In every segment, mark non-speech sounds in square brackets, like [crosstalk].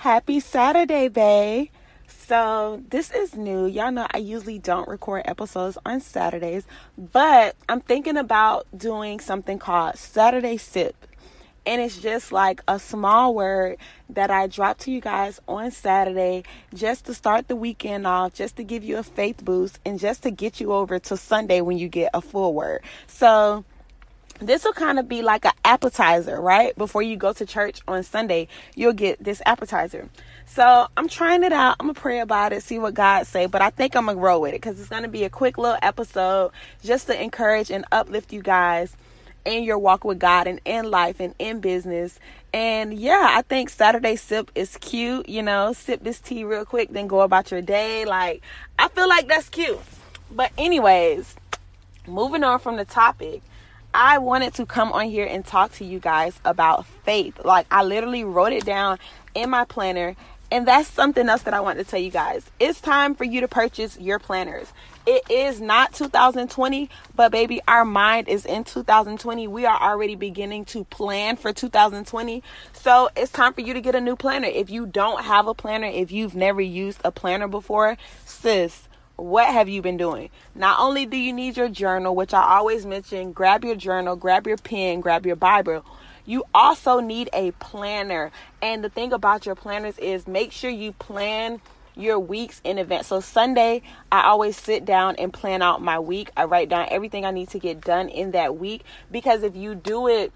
Happy Saturday, babe. So, this is new. Y'all know I usually don't record episodes on Saturdays, but I'm thinking about doing something called Saturday Sip. And it's just like a small word that I drop to you guys on Saturday just to start the weekend off, just to give you a faith boost, and just to get you over to Sunday when you get a full word. So, this will kind of be like an appetizer, right? Before you go to church on Sunday, you'll get this appetizer. So I'm trying it out. I'm gonna pray about it, see what God say. But I think I'm gonna grow with it because it's gonna be a quick little episode just to encourage and uplift you guys in your walk with God and in life and in business. And yeah, I think Saturday sip is cute. You know, sip this tea real quick, then go about your day. Like I feel like that's cute. But anyways, moving on from the topic. I wanted to come on here and talk to you guys about faith. Like, I literally wrote it down in my planner, and that's something else that I want to tell you guys. It's time for you to purchase your planners. It is not 2020, but baby, our mind is in 2020. We are already beginning to plan for 2020. So it's time for you to get a new planner. If you don't have a planner, if you've never used a planner before, sis, what have you been doing? Not only do you need your journal, which I always mention, grab your journal, grab your pen, grab your Bible. You also need a planner. And the thing about your planners is make sure you plan your weeks in advance. So Sunday, I always sit down and plan out my week. I write down everything I need to get done in that week because if you do it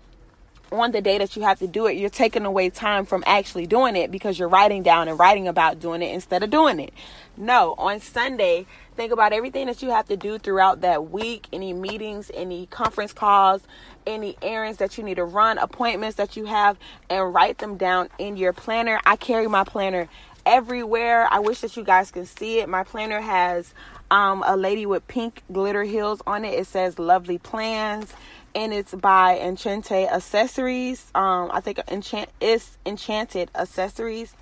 on the day that you have to do it, you're taking away time from actually doing it because you're writing down and writing about doing it instead of doing it. No, on Sunday, think about everything that you have to do throughout that week any meetings, any conference calls, any errands that you need to run, appointments that you have, and write them down in your planner. I carry my planner everywhere. I wish that you guys can see it. My planner has um, a lady with pink glitter heels on it. It says lovely plans and it's by Enchante Accessories. Um, I think enchant it's Enchanted Accessories.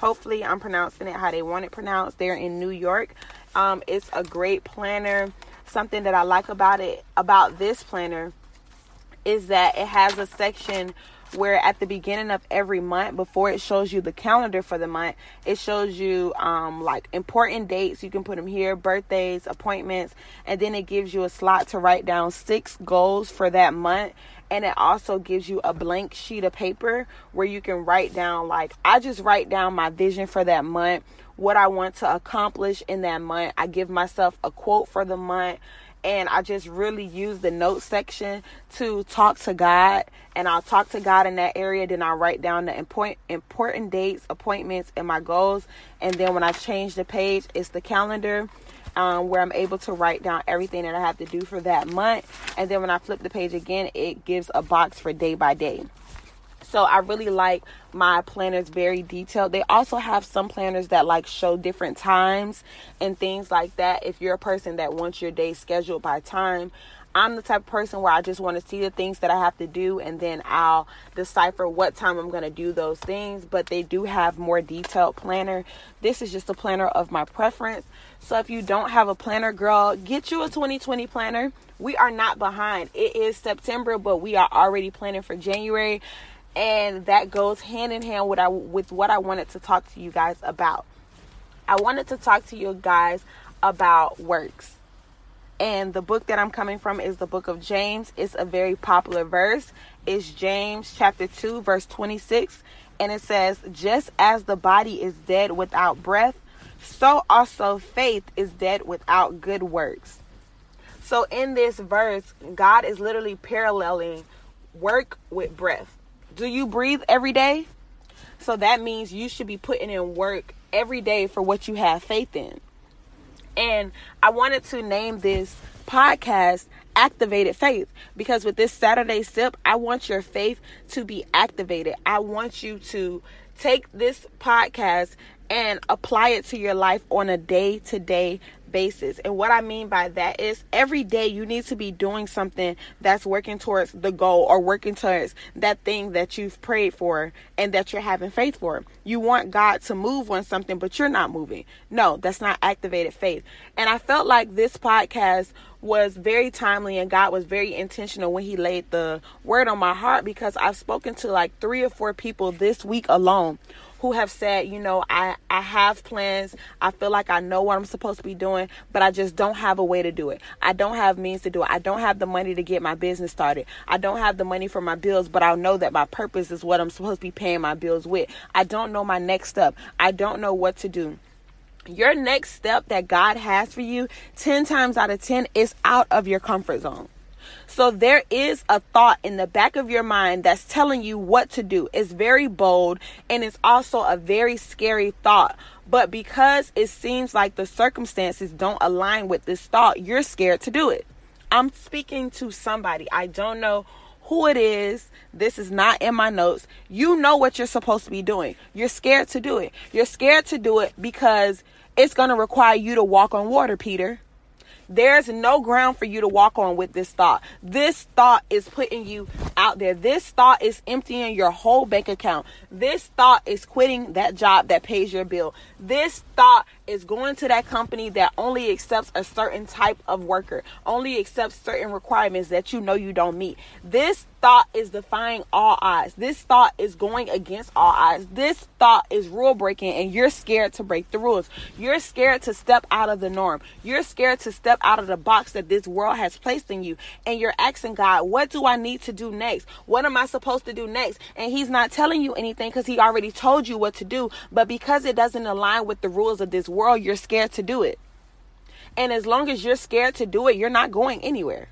Hopefully, I'm pronouncing it how they want it pronounced. They're in New York. Um, it's a great planner. Something that I like about it about this planner is that it has a section where at the beginning of every month before it shows you the calendar for the month it shows you um, like important dates. You can put them here birthdays appointments and then it gives you a slot to write down six goals for that month. And it also gives you a blank sheet of paper where you can write down like i just write down my vision for that month what i want to accomplish in that month. I give myself a quote for the month and I just really use the note section to talk to God and I'll talk to God in that area then I'll write down the important important dates, appointments and my goals and then when I change the page it's the calendar um, where I'm able to write down everything that I have to do for that month and then when I flip the page again it gives a box for day by day. So I really like my planners very detailed. They also have some planners that like show different times and things like that. If you're a person that wants your day scheduled by time, I'm the type of person where I just want to see the things that I have to do and then I'll decipher what time I'm going to do those things. But they do have more detailed planner. This is just a planner of my preference. So if you don't have a planner, girl, get you a 2020 planner. We are not behind. It is September, but we are already planning for January and that goes hand in hand with I with what I wanted to talk to you guys about. I wanted to talk to you guys about works. And the book that I'm coming from is the book of James. It's a very popular verse. It's James chapter 2 verse 26 and it says just as the body is dead without breath, so also faith is dead without good works. So in this verse, God is literally paralleling work with breath do you breathe every day? So that means you should be putting in work every day for what you have faith in. And I wanted to name this podcast Activated Faith because with this Saturday sip, I want your faith to be activated. I want you to take this podcast and apply it to your life on a day to day basis. And what I mean by that is every day you need to be doing something that's working towards the goal or working towards that thing that you've prayed for and that you're having faith for. You want God to move on something, but you're not moving. No, that's not activated faith. And I felt like this podcast was very timely and God was very intentional when He laid the word on my heart because I've spoken to like three or four people this week alone who have said, you know, I, I have plans. I feel like I know what I'm supposed to be doing, but I just don't have a way to do it. I don't have means to do it. I don't have the money to get my business started. I don't have the money for my bills, but I know that my purpose is what I'm supposed to be paying my bills with. I don't know my next step. I don't know what to do your next step that God has for you, 10 times out of 10, is out of your comfort zone. So there is a thought in the back of your mind that's telling you what to do. It's very bold and it's also a very scary thought. But because it seems like the circumstances don't align with this thought, you're scared to do it. I'm speaking to somebody. I don't know who it is. This is not in my notes. You know what you're supposed to be doing. You're scared to do it. You're scared to do it because it's going to require you to walk on water, Peter. There's no ground for you to walk on with this thought. This thought is putting you out there. This thought is emptying your whole bank account. This thought is quitting that job that pays your bill. This thought is going to that company that only accepts a certain type of worker, only accepts certain requirements that you know you don't meet. This thought is defying all odds. This thought is going against all odds. This thought is rule breaking, and you're scared to break the rules. You're scared to step out of the norm. You're scared to step out of the box that this world has placed in you. And you're asking God, What do I need to do next? What am I supposed to do next? And He's not telling you anything because He already told you what to do. But because it doesn't align with the rules of this world, you're scared to do it. And as long as you're scared to do it, you're not going anywhere.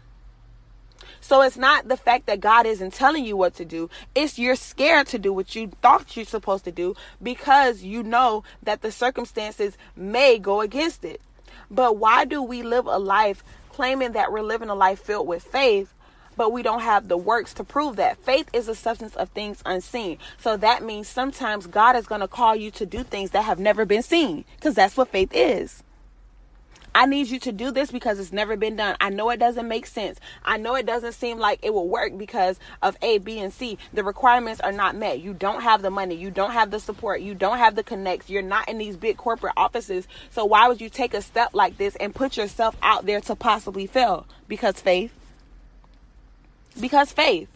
So it's not the fact that God isn't telling you what to do. It's you're scared to do what you thought you're supposed to do because you know that the circumstances may go against it. But why do we live a life claiming that we're living a life filled with faith, but we don't have the works to prove that? Faith is a substance of things unseen. So that means sometimes God is going to call you to do things that have never been seen because that's what faith is. I need you to do this because it's never been done. I know it doesn't make sense. I know it doesn't seem like it will work because of A, B, and C. The requirements are not met. You don't have the money. You don't have the support. You don't have the connects. You're not in these big corporate offices. So why would you take a step like this and put yourself out there to possibly fail? Because faith. Because faith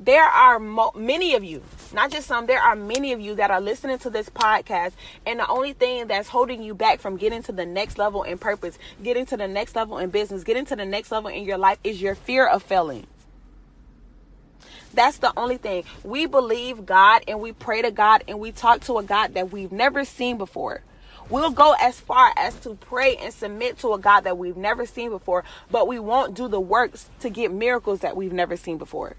there are mo- many of you, not just some, there are many of you that are listening to this podcast. And the only thing that's holding you back from getting to the next level in purpose, getting to the next level in business, getting to the next level in your life is your fear of failing. That's the only thing. We believe God and we pray to God and we talk to a God that we've never seen before. We'll go as far as to pray and submit to a God that we've never seen before, but we won't do the works to get miracles that we've never seen before.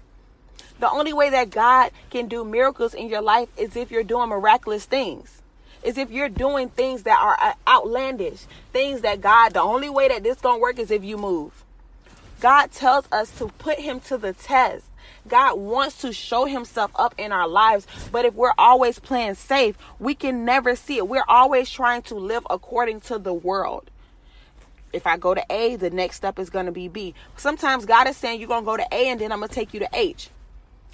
The only way that God can do miracles in your life is if you're doing miraculous things. Is if you're doing things that are uh, outlandish, things that God, the only way that this gonna work is if you move. God tells us to put him to the test. God wants to show himself up in our lives, but if we're always playing safe, we can never see it. We're always trying to live according to the world. If I go to A, the next step is going to be B. Sometimes God is saying you're going to go to A and then I'm going to take you to H.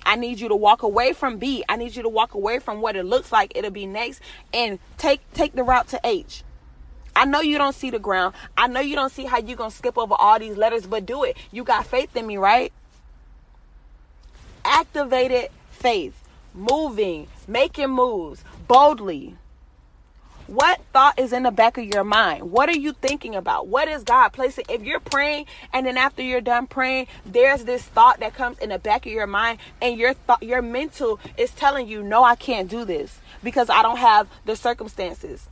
I need you to walk away from B. I need you to walk away from what it looks like it'll be next and take take the route to H. I know you don't see the ground. I know you don't see how you're going to skip over all these letters, but do it. You got faith in me, right? Activated faith, moving, making moves boldly. What thought is in the back of your mind? What are you thinking about? What is God placing? If you're praying and then after you're done praying, there's this thought that comes in the back of your mind and your thought your mental is telling you, "No, I can't do this because I don't have the circumstances."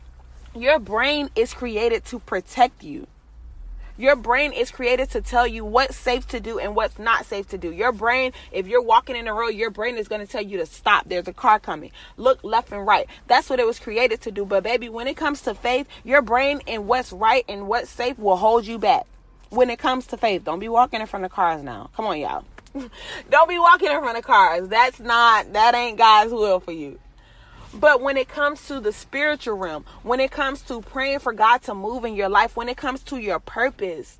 Your brain is created to protect you. Your brain is created to tell you what's safe to do and what's not safe to do. Your brain, if you're walking in a road, your brain is going to tell you to stop. There's a car coming. Look left and right. That's what it was created to do. But baby, when it comes to faith, your brain and what's right and what's safe will hold you back. When it comes to faith, don't be walking in front of cars now. Come on, y'all. [laughs] don't be walking in front of cars. That's not, that ain't God's will for you. But when it comes to the spiritual realm, when it comes to praying for God to move in your life, when it comes to your purpose,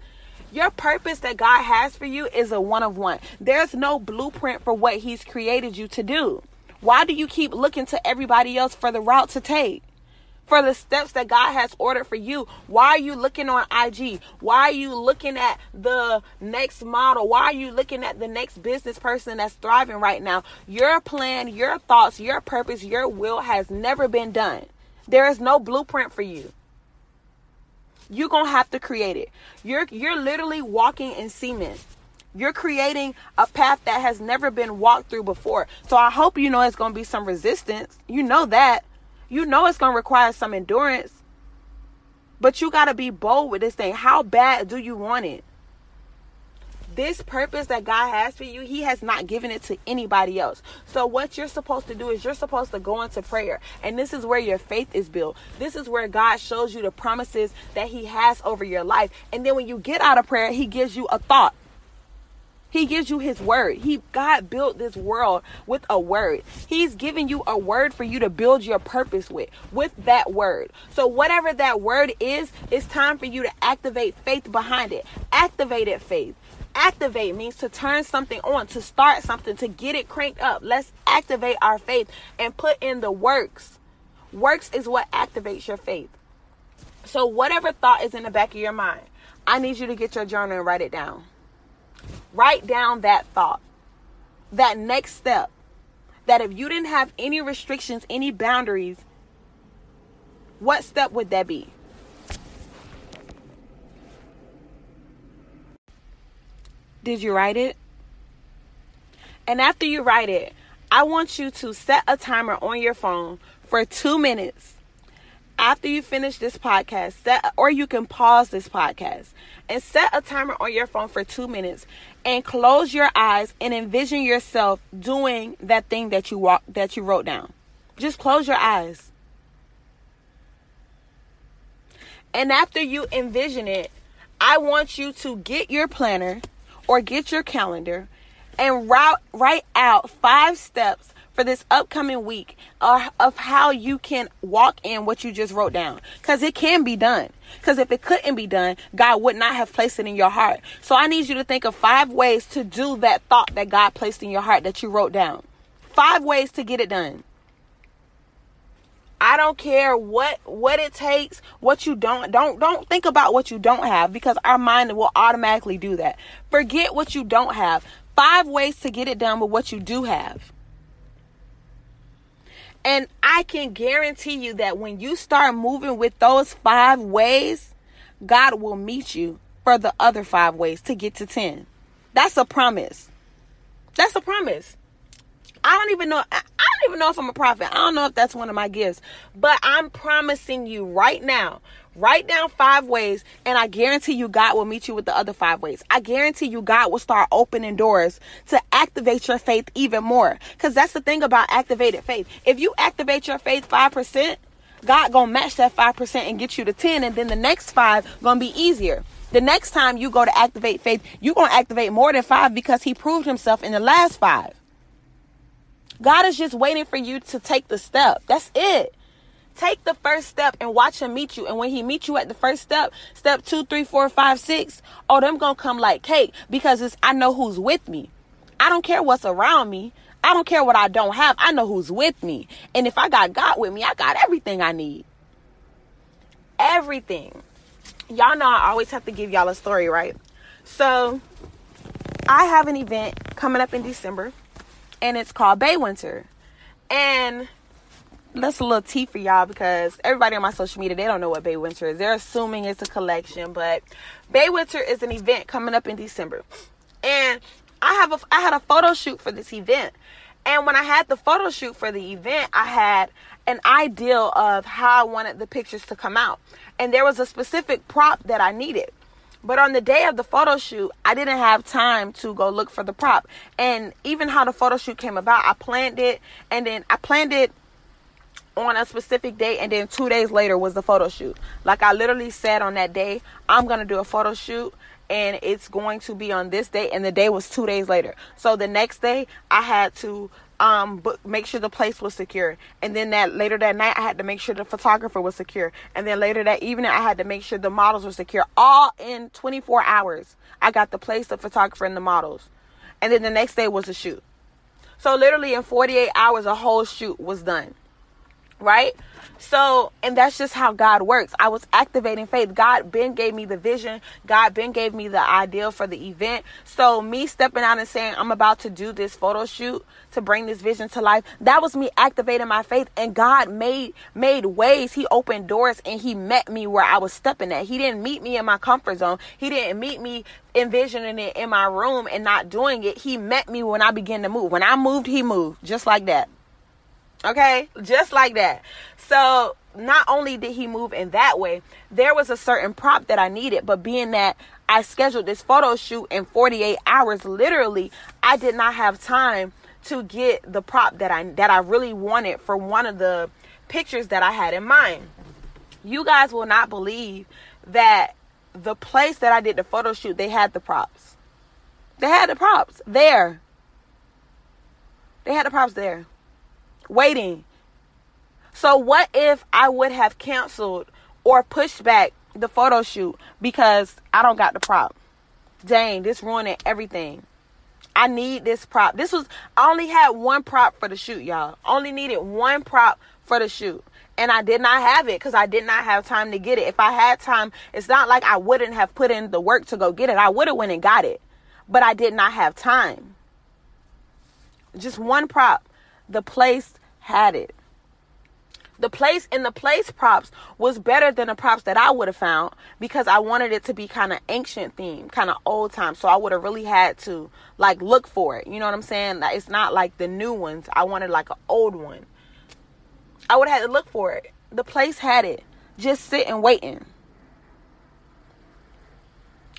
your purpose that God has for you is a one of one. There's no blueprint for what He's created you to do. Why do you keep looking to everybody else for the route to take? For the steps that God has ordered for you. Why are you looking on IG? Why are you looking at the next model? Why are you looking at the next business person that's thriving right now? Your plan, your thoughts, your purpose, your will has never been done. There is no blueprint for you. You're going to have to create it. You're you're literally walking in cement. You're creating a path that has never been walked through before. So I hope you know it's going to be some resistance. You know that. You know it's going to require some endurance. But you got to be bold with this thing. How bad do you want it? This purpose that God has for you, He has not given it to anybody else. So, what you're supposed to do is you're supposed to go into prayer. And this is where your faith is built. This is where God shows you the promises that He has over your life. And then when you get out of prayer, He gives you a thought. He gives you his word. He God built this world with a word. He's giving you a word for you to build your purpose with with that word. So whatever that word is, it's time for you to activate faith behind it. Activated faith. Activate means to turn something on, to start something, to get it cranked up. Let's activate our faith and put in the works. Works is what activates your faith. So whatever thought is in the back of your mind, I need you to get your journal and write it down. Write down that thought, that next step. That if you didn't have any restrictions, any boundaries, what step would that be? Did you write it? And after you write it, I want you to set a timer on your phone for two minutes after you finish this podcast, set or you can pause this podcast and set a timer on your phone for 2 minutes and close your eyes and envision yourself doing that thing that you walk that you wrote down. Just close your eyes. And after you envision it, I want you to get your planner or get your calendar and route, write out five steps for this upcoming week of how you can walk in what you just wrote down. Because it can be done. Because if it couldn't be done, God would not have placed it in your heart. So I need you to think of five ways to do that thought that God placed in your heart that you wrote down. Five ways to get it done. I don't care what what it takes, what you don't don't don't think about what you don't have because our mind will automatically do that. Forget what you don't have. Five ways to get it done with what you do have. And I can guarantee you that when you start moving with those five ways, God will meet you for the other five ways to get to 10. That's a promise. That's a promise. I don't even know. I don't even know if I'm a prophet. I don't know if that's one of my gifts. But I'm promising you right now Write down five ways, and I guarantee you God will meet you with the other five ways. I guarantee you God will start opening doors to activate your faith even more. Because that's the thing about activated faith. If you activate your faith 5%, God gonna match that 5% and get you to 10, and then the next five gonna be easier. The next time you go to activate faith, you're gonna activate more than five because he proved himself in the last five. God is just waiting for you to take the step. That's it. Take the first step and watch him meet you. And when he meets you at the first step, step two, three, four, five, six, oh, them gonna come like cake because it's I know who's with me. I don't care what's around me. I don't care what I don't have. I know who's with me. And if I got God with me, I got everything I need. Everything. Y'all know I always have to give y'all a story, right? So I have an event coming up in December and it's called Bae Winter. And that's a little tea for y'all because everybody on my social media they don't know what Bae Winter is. They're assuming it's a collection, but Bae Winter is an event coming up in December, and I have a I had a photo shoot for this event, and when I had the photo shoot for the event, I had an ideal of how I wanted the pictures to come out, and there was a specific prop that I needed. But on the day of the photo shoot, I didn't have time to go look for the prop. And even how the photo shoot came about, I planned it and then I planned it on a specific date and then two days later was the photo shoot. Like i literally said on that day i'm gonna do a photo shoot and it's going to be on this day and the day was two days later. So the next day i had to um make sure the place was secure. And then that later that night i had to make sure the photographer was secure. And then later that evening i had to make sure the models were secure. All in 24 hours i got the place the photographer and the models. And then the next day was the shoot. So literally in 48 hours a whole shoot was done right? So, and that's just how God works. I was activating faith. God Ben gave me the vision. God Ben gave me the ideal for the event. So, me stepping out and saying, I'm about to do this photo shoot to bring this vision to life, that was me activating my faith. And God made made ways. He opened doors and he met me where I was stepping at. He didn't meet me in my comfort zone. He didn't meet me envisioning it in my room and not doing it. He met me when I began to move. When I moved, he moved. Just like that. Okay? Just like that. So not only did he move in that way, there was a certain prop that I needed, but being that I scheduled this photo shoot in 48 hours, literally, I did not have time to get the prop that I that I really wanted for one of the pictures that I had in mind. You guys will not believe that the place that I did the photo shoot, they had the props. They had the props there. They had the props there. Waiting so what if I would have canceled or pushed back the photo shoot because I don't got the prop? Dang, this ruining everything. I need this prop. This was I only had one prop for the shoot, y'all. Only needed one prop for the shoot. And I did not have it because I did not have time to get it. If I had time, it's not like I wouldn't have put in the work to go get it. I would have went and got it. But I did not have time. Just one prop. The place had it the place in the place props was better than the props that I would have found because I wanted it to be kind of ancient theme, kind of old time. So I would have really had to like look for it. You know what I'm saying? Like, it's not like the new ones. I wanted like an old one. I would have had to look for it. The place had it. Just sitting waiting.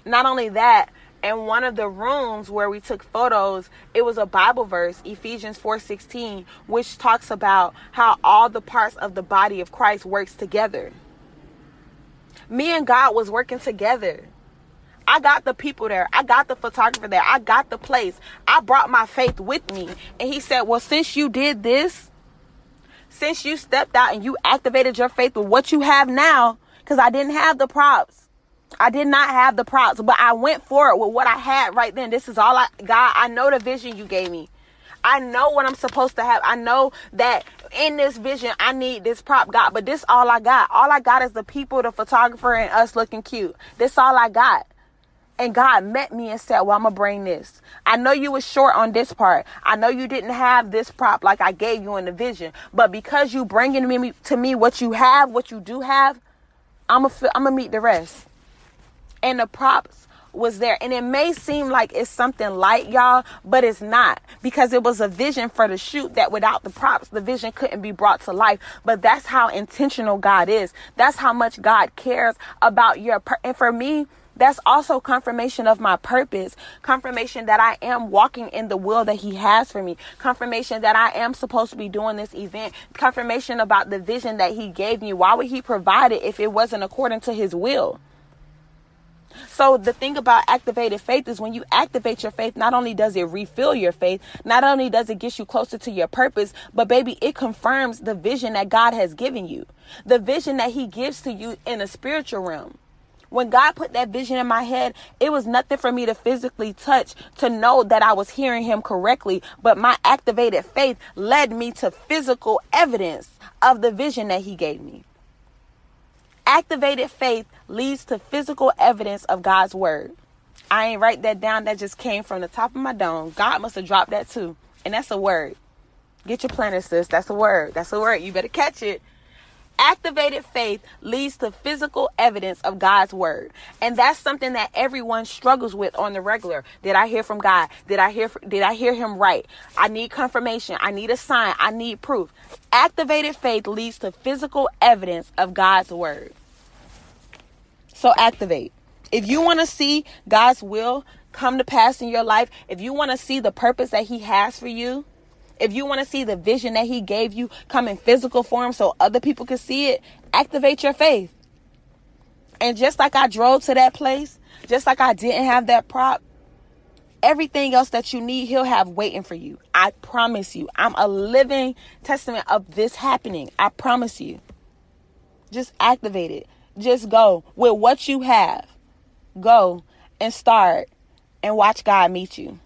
Not only that, in one of the rooms where we took photos it was a bible verse ephesians 4.16 which talks about how all the parts of the body of christ works together me and god was working together I got the people there. I got the photographer there. I got the place. I brought my faith with me. And he said, Well, since you did this, since you stepped out and you activated your faith with what you have now, because I didn't have the props, I did not have the props, but I went for it with what I had right then. This is all I God, I know the vision you gave me. I know what I'm supposed to have. I know that in this vision I need this prop God, but this all I got. All I got is the people, the photographer, and us looking cute. This all I got. And God met me and said, Well, I'm gonna bring this. I know you was short on this part. I know you didn't have this prop like I gave you in the vision. But because you bringing me to me what you have, what you do have, I'm gonna I'm gonna meet the rest and the props was there. And it may seem like it's something light, y'all, but it's not because it was a vision for the shoot that without the props, the vision couldn't be brought to life. But that's how intentional God is. That's how much God cares about your, per- and for me, that's also confirmation of my purpose, confirmation that I am walking in the will that He has for me, confirmation that I am supposed to be doing this event, confirmation about the vision that He gave me. Why would He provide it if it wasn't according to His will? So the thing about activated faith is when you activate your faith, not only does it refill your faith, not only does it get you closer to your purpose, but baby, it confirms the vision that God has given you. The vision that he gives to you in a spiritual realm. When God put that vision in my head, it was nothing for me to physically touch to know that I was hearing him correctly, but my activated faith led me to physical evidence of the vision that he gave me. Activated faith leads to physical evidence of God's word. I ain't write that down. That just came from the top of my dome. God must have dropped that too. And that's a word. Get your planner, sis. That's a word. That's a word. You better catch it. Activated faith leads to physical evidence of God's word. And that's something that everyone struggles with on the regular. Did I hear from God? Did I hear did I hear him right? I need confirmation. I need a sign. I need proof. Activated faith leads to physical evidence of God's word. So activate. If you want to see God's will come to pass in your life, if you want to see the purpose that he has for you, if you want to see the vision that he gave you come in physical form so other people can see it, activate your faith. And just like I drove to that place, just like I didn't have that prop, everything else that you need, he'll have waiting for you. I promise you. I'm a living testament of this happening. I promise you. Just activate it. Just go with what you have. Go and start and watch God meet you.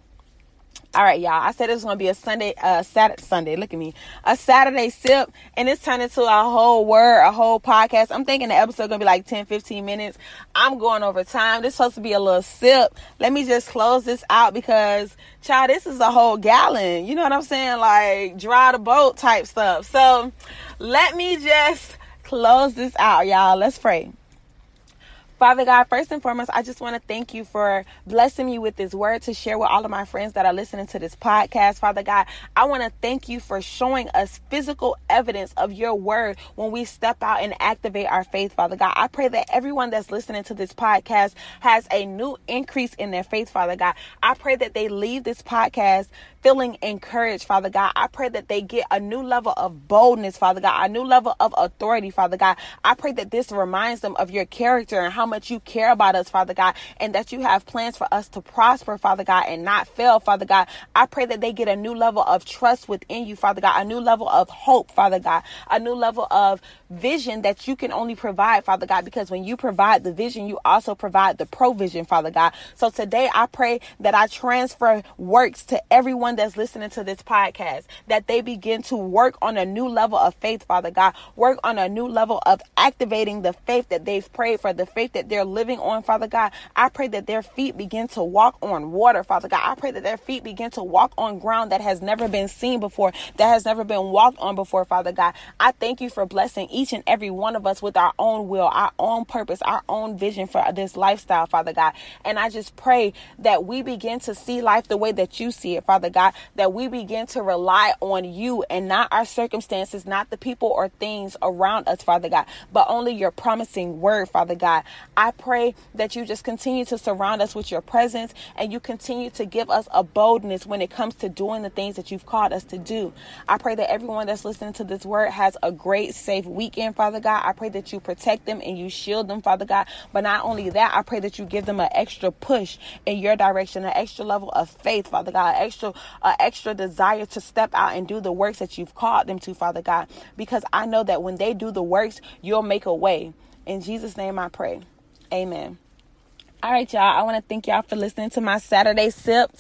All right, y'all. I said it was gonna be a Sunday, uh, Saturday, Sunday. Look at me, a Saturday sip, and it's turned into a whole word, a whole podcast. I'm thinking the episode gonna be like 10, 15 minutes. I'm going over time. This supposed to be a little sip. Let me just close this out because, child, this is a whole gallon. You know what I'm saying? Like dry the boat type stuff. So, let me just close this out, y'all. Let's pray. Father God, first and foremost, I just want to thank you for blessing me with this word to share with all of my friends that are listening to this podcast. Father God, I want to thank you for showing us physical evidence of your word when we step out and activate our faith, Father God. I pray that everyone that's listening to this podcast has a new increase in their faith, Father God. I pray that they leave this podcast feeling encouraged, Father God. I pray that they get a new level of boldness, Father God, a new level of authority, Father God. I pray that this reminds them of your character and how much you care about us, Father God, and that you have plans for us to prosper, Father God, and not fail, Father God. I pray that they get a new level of trust within you, Father God, a new level of hope, Father God, a new level of vision that you can only provide, Father God, because when you provide the vision, you also provide the provision, Father God. So today I pray that I transfer works to everyone that's listening to this podcast, that they begin to work on a new level of faith, Father God, work on a new level of activating the faith that they've prayed for, the faith that they're living on, Father God. I pray that their feet begin to walk on water, Father God. I pray that their feet begin to walk on ground that has never been seen before, that has never been walked on before, Father God. I thank you for blessing each and every one of us with our own will, our own purpose, our own vision for this lifestyle, Father God. And I just pray that we begin to see life the way that you see it, Father God, that we begin to rely on you and not our circumstances, not the people or things around us, Father God, but only your promising word, Father God. I pray that you just continue to surround us with your presence and you continue to give us a boldness when it comes to doing the things that you've called us to do. I pray that everyone that's listening to this word has a great, safe weekend, Father God. I pray that you protect them and you shield them, Father God. But not only that, I pray that you give them an extra push in your direction, an extra level of faith, Father God, an extra, an extra desire to step out and do the works that you've called them to, Father God. Because I know that when they do the works, you'll make a way. In Jesus' name I pray. Amen. All right, y'all. I want to thank y'all for listening to my Saturday sip.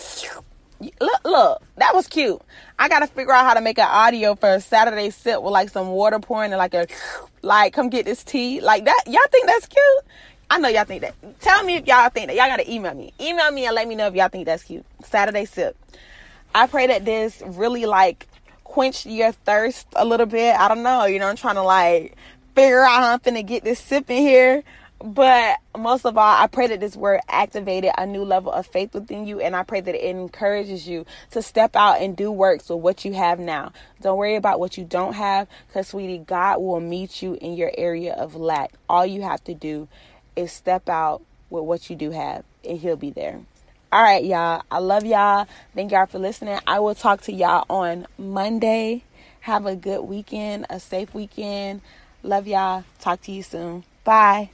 Look, look, that was cute. I gotta figure out how to make an audio for a Saturday sip with like some water pouring and like a like come get this tea. Like that. Y'all think that's cute? I know y'all think that. Tell me if y'all think that. Y'all gotta email me. Email me and let me know if y'all think that's cute. Saturday sip. I pray that this really like quench your thirst a little bit. I don't know. You know, I'm trying to like figure out how I'm finna get this sip in here. But most of all, I pray that this word activated a new level of faith within you, and I pray that it encourages you to step out and do works with what you have now. Don't worry about what you don't have, because, sweetie, God will meet you in your area of lack. All you have to do is step out with what you do have, and He'll be there. All right, y'all. I love y'all. Thank y'all for listening. I will talk to y'all on Monday. Have a good weekend, a safe weekend. Love y'all. Talk to you soon. Bye.